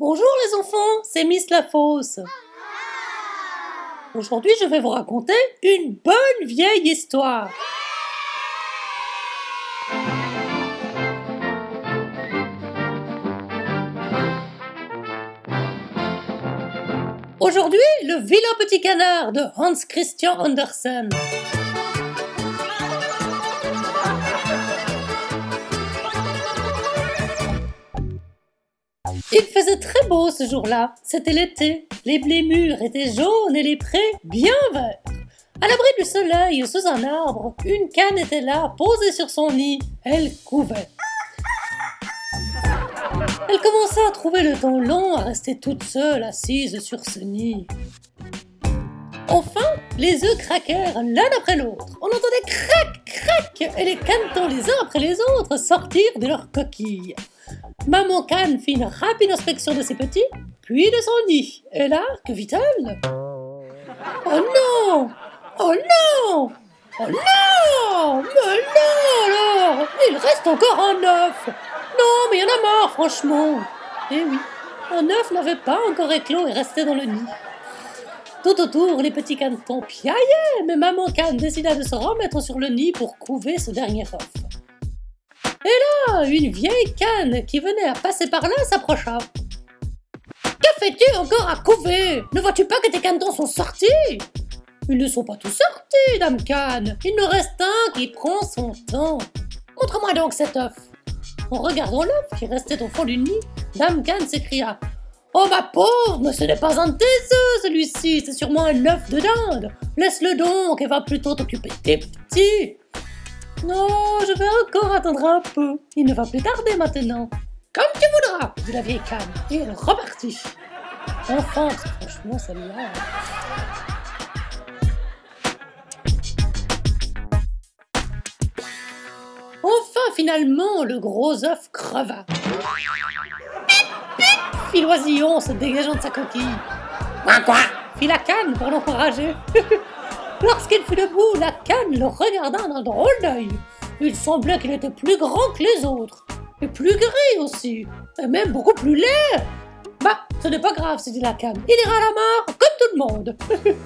Bonjour les enfants, c'est Miss Lafosse. Aujourd'hui, je vais vous raconter une bonne vieille histoire. Aujourd'hui, le vilain petit canard de Hans Christian Andersen. Il faisait très beau ce jour-là. C'était l'été. Les blés mûrs étaient jaunes et les prés bien verts. À l'abri du soleil, sous un arbre, une canne était là, posée sur son nid. Elle couvait. Elle commençait à trouver le temps long à rester toute seule assise sur ce nid. Enfin, les œufs craquèrent l'un après l'autre. On entendait crac, crac, et les canetons les uns après les autres sortirent de leur coquille. Maman Canne fit une rapide inspection de ses petits, puis de son nid. Et là, que vit-elle? Oh non! Oh non! Oh non! Mais non alors! Il reste encore un œuf! Non, mais il y en a marre, franchement! Eh oui, un œuf n'avait pas encore éclos et restait dans le nid. Tout autour, les petits canetons piaillaient, mais maman canne décida de se remettre sur le nid pour couver ce dernier œuf. Et là, une vieille canne qui venait à passer par là s'approcha. Que fais-tu encore à couver? Ne vois-tu pas que tes canetons sont sortis Ils ne sont pas tous sortis, dame canne. Il ne reste un qui prend son temps. Montre-moi donc cet œuf. En regardant l'œuf qui restait au fond du nid, dame canne s'écria Oh ma pauvre, mais ce n'est pas un de tes celui-ci, c'est sûrement un œuf de dinde. Laisse-le donc et va plutôt t'occuper de tes petits. Non, je vais encore attendre un peu. Il ne va plus tarder maintenant. Comme tu voudras, dit la vieille canne, et elle repartit. Enfin, franchement, celle-là. Enfin, finalement, le gros œuf creva. Fit l'oisillon se dégageant de sa coquille. Quoi, quoi? Fit la canne pour l'encourager. Lorsqu'il fut debout, la canne le regarda d'un drôle d'œil. Il semblait qu'il était plus grand que les autres, et plus gris aussi, et même beaucoup plus laid. Bah, ce n'est pas grave, se dit la canne. Il ira à la mort comme tout le monde.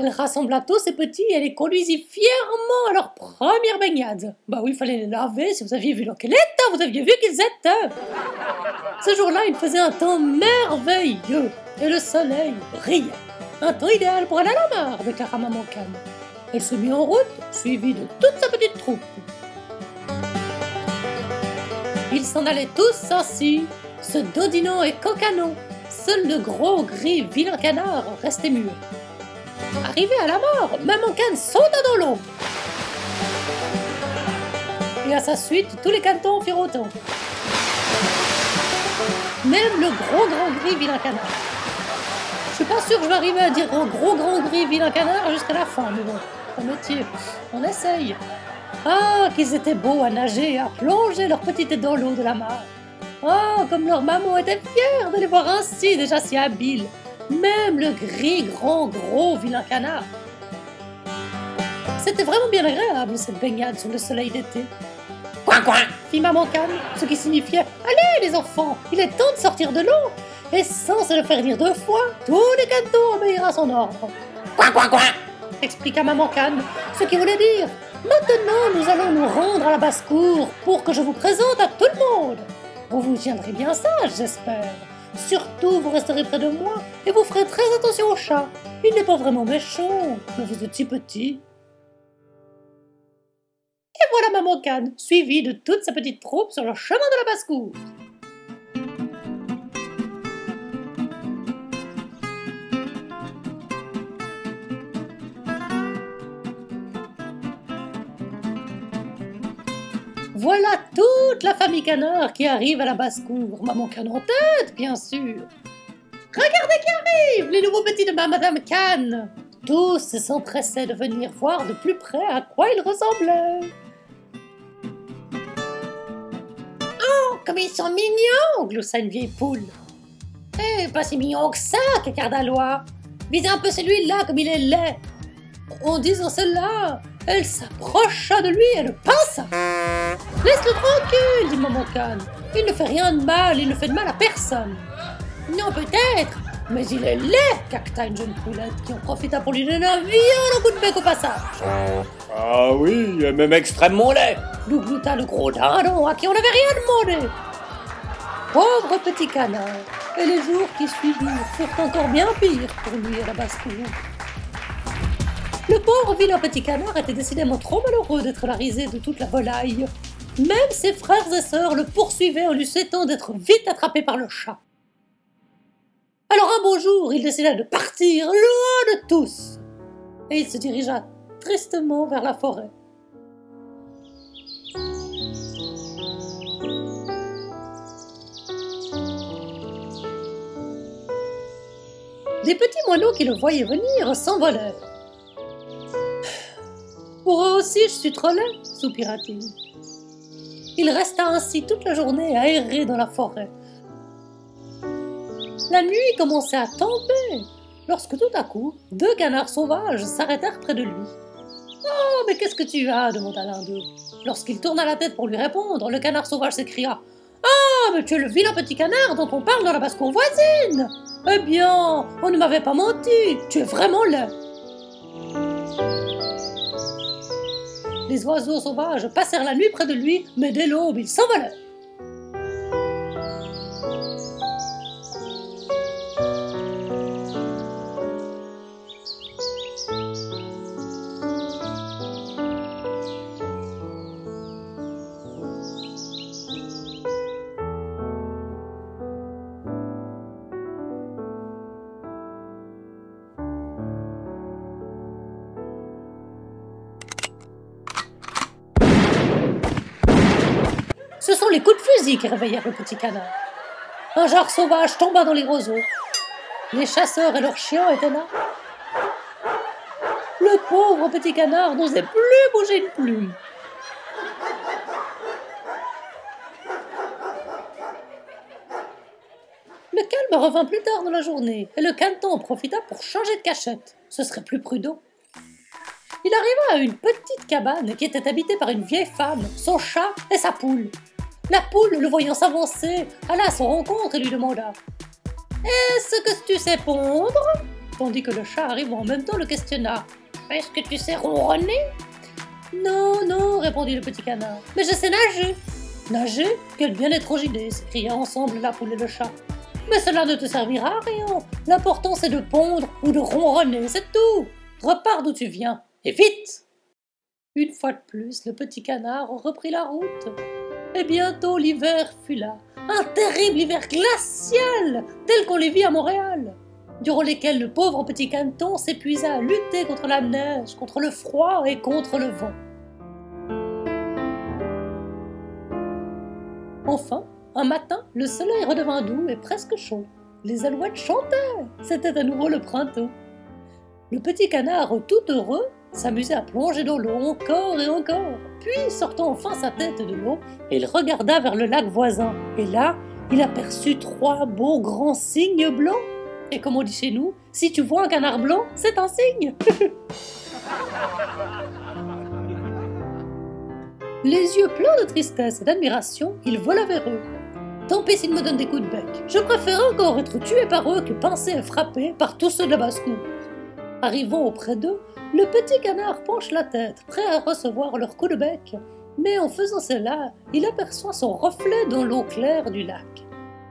Elle rassembla tous ses petits et les conduisit fièrement à leur première baignade. Bah oui, il fallait les laver si vous aviez vu dans quel état vous aviez vu qu'ils étaient. Ce jour-là, il faisait un temps merveilleux et le soleil brillait. Un temps idéal pour aller à la mer, déclara maman Canne. Elle se mit en route, suivie de toute sa petite troupe. Ils s'en allaient tous ainsi, se dodinant et cocanant. Seul le gros gris vilain canard restait muet. Arrivé à la mort, maman Canne sauta dans l'eau. Et à sa suite, tous les cantons firent autant. Même le gros grand gris vilain canard. Je suis pas sûre que je vais arriver à dire un gros grand gris vilain canard jusqu'à la fin, mais bon, c'est métier. On essaye. Ah, qu'ils étaient beaux à nager à plonger leur petite tête dans l'eau de la mare. Ah, comme leur maman était fière de les voir ainsi, déjà si habiles. Même le gris, grand, gros vilain canard. C'était vraiment bien agréable cette baignade sous le soleil d'été. Coin, coin fit maman Canne, ce qui signifiait Allez les enfants, il est temps de sortir de l'eau et sans se le faire dire deux fois, tous les cantons obéirent à son ordre. Quoi, quoi, quoi? Expliqua Maman Canne, ce qui voulait dire Maintenant, nous allons nous rendre à la basse-cour pour que je vous présente à tout le monde. Vous vous tiendrez bien sage, j'espère. Surtout, vous resterez près de moi et vous ferez très attention au chat. Il n'est pas vraiment méchant, mais vous êtes si petit. Et voilà Maman Canne, suivie de toute sa petite troupe sur le chemin de la basse-cour. Voilà toute la famille Canard qui arrive à la basse-cour. Maman Canne en tête, bien sûr. Regardez qui arrive, les nouveaux petits de ma Madame Canne. Tous s'empressaient de venir voir de plus près à quoi ils ressemblaient. Oh, comme ils sont mignons, gloussa une vieille poule. Eh, pas si mignon que ça, cacarda Loi. Visez un peu celui-là comme il est laid. En disant cela, elle s'approcha de lui et le pinça. Laisse-le tranquille, dit Maman Canne. Il ne fait rien de mal, il ne fait de mal à personne. Non, peut-être, mais il est laid, cacta une jeune poulette qui en profita pour lui donner un violent coup de bec au passage. Ah oui, même extrêmement laid. Glouta le gros dindon à qui on n'avait rien demandé. Pauvre petit canard. Et les jours qui suivirent furent encore bien pires pour lui à la basse-cour. Le pauvre vilain petit canard était décidément trop malheureux d'être la risée de toute la volaille. Même ses frères et sœurs le poursuivaient en lui souhaitant d'être vite attrapé par le chat. Alors un beau jour, il décida de partir loin de tous. Et il se dirigea tristement vers la forêt. Les petits moineaux qui le voyaient venir s'envolèrent. Pour eux aussi, je suis trop laid, soupira-t-il. Il resta ainsi toute la journée à errer dans la forêt. La nuit commençait à tomber lorsque tout à coup, deux canards sauvages s'arrêtèrent près de lui. Oh, mais qu'est-ce que tu as? demanda l'un d'eux. Lorsqu'il tourna la tête pour lui répondre, le canard sauvage s'écria Ah, mais tu es le vilain petit canard dont on parle dans la basse-cour voisine Eh bien, on ne m'avait pas menti, tu es vraiment laid Les oiseaux sauvages passèrent la nuit près de lui, mais dès l'aube, ils s'envolèrent. Qui réveillèrent le petit canard. Un genre sauvage tomba dans les roseaux. Les chasseurs et leurs chiens étaient là. Le pauvre petit canard n'osait plus bouger une plume. Le calme revint plus tard dans la journée et le caneton profita pour changer de cachette. Ce serait plus prudent. Il arriva à une petite cabane qui était habitée par une vieille femme, son chat et sa poule. La poule, le voyant s'avancer, alla à son rencontre et lui demanda Est-ce que tu sais pondre? Tandis que le chat arrivant en même temps le questionna Est-ce que tu sais ronronner? Non, non, répondit le petit canard, mais je sais nager. Nager? Quelle bien étrange idée s'écria ensemble la poule et le chat. Mais cela ne te servira à rien. L'important c'est de pondre ou de ronronner, c'est tout. Repars d'où tu viens, et vite Une fois de plus, le petit canard reprit la route. Et bientôt l'hiver fut là, un terrible hiver glacial, tel qu'on les vit à Montréal, durant lesquels le pauvre petit canton s'épuisa à lutter contre la neige, contre le froid et contre le vent. Enfin, un matin, le soleil redevint doux et presque chaud. Les alouettes chantaient. C'était à nouveau le printemps. Le petit canard, tout heureux, s'amusait à plonger dans l'eau encore et encore. Puis, sortant enfin sa tête de l'eau, il regarda vers le lac voisin. Et là, il aperçut trois beaux grands cygnes blancs. Et comme on dit chez nous, si tu vois un canard blanc, c'est un cygne. Les yeux pleins de tristesse et d'admiration, il vola vers eux. Tant pis s'ils me donnent des coups de bec. Je préfère encore être tué par eux que pincé et frappé par tous ceux de la basse-cour. Arrivant auprès d'eux, le petit canard penche la tête, prêt à recevoir leur coup de bec. Mais en faisant cela, il aperçoit son reflet dans l'eau claire du lac.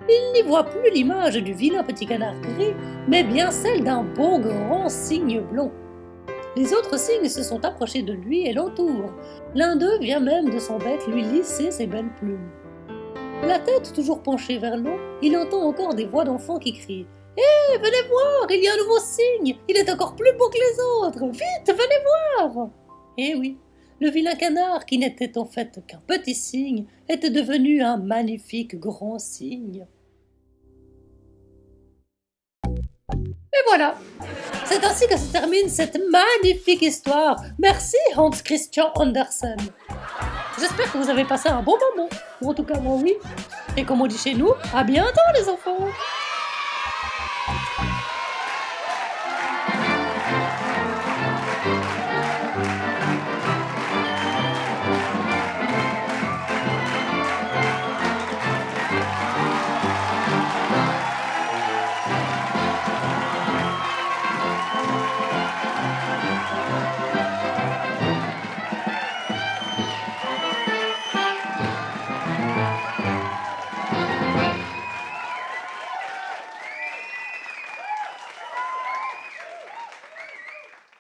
Il n'y voit plus l'image du vilain petit canard gris, mais bien celle d'un beau grand cygne blond. Les autres cygnes se sont approchés de lui et l'entourent. L'un d'eux vient même de son bec lui lisser ses belles plumes. La tête toujours penchée vers l'eau, il entend encore des voix d'enfants qui crient Hé, venez voir, il y a un nouveau cygne Il est encore plus beau que les autres Vite, venez voir Eh oui, le vilain canard, qui n'était en fait qu'un petit cygne, était devenu un magnifique grand cygne. Et voilà C'est ainsi que se termine cette magnifique histoire. Merci Hans Christian Andersen. J'espère que vous avez passé un bon moment. Ou en tout cas, moi oui. Et comme on dit chez nous, à bientôt les enfants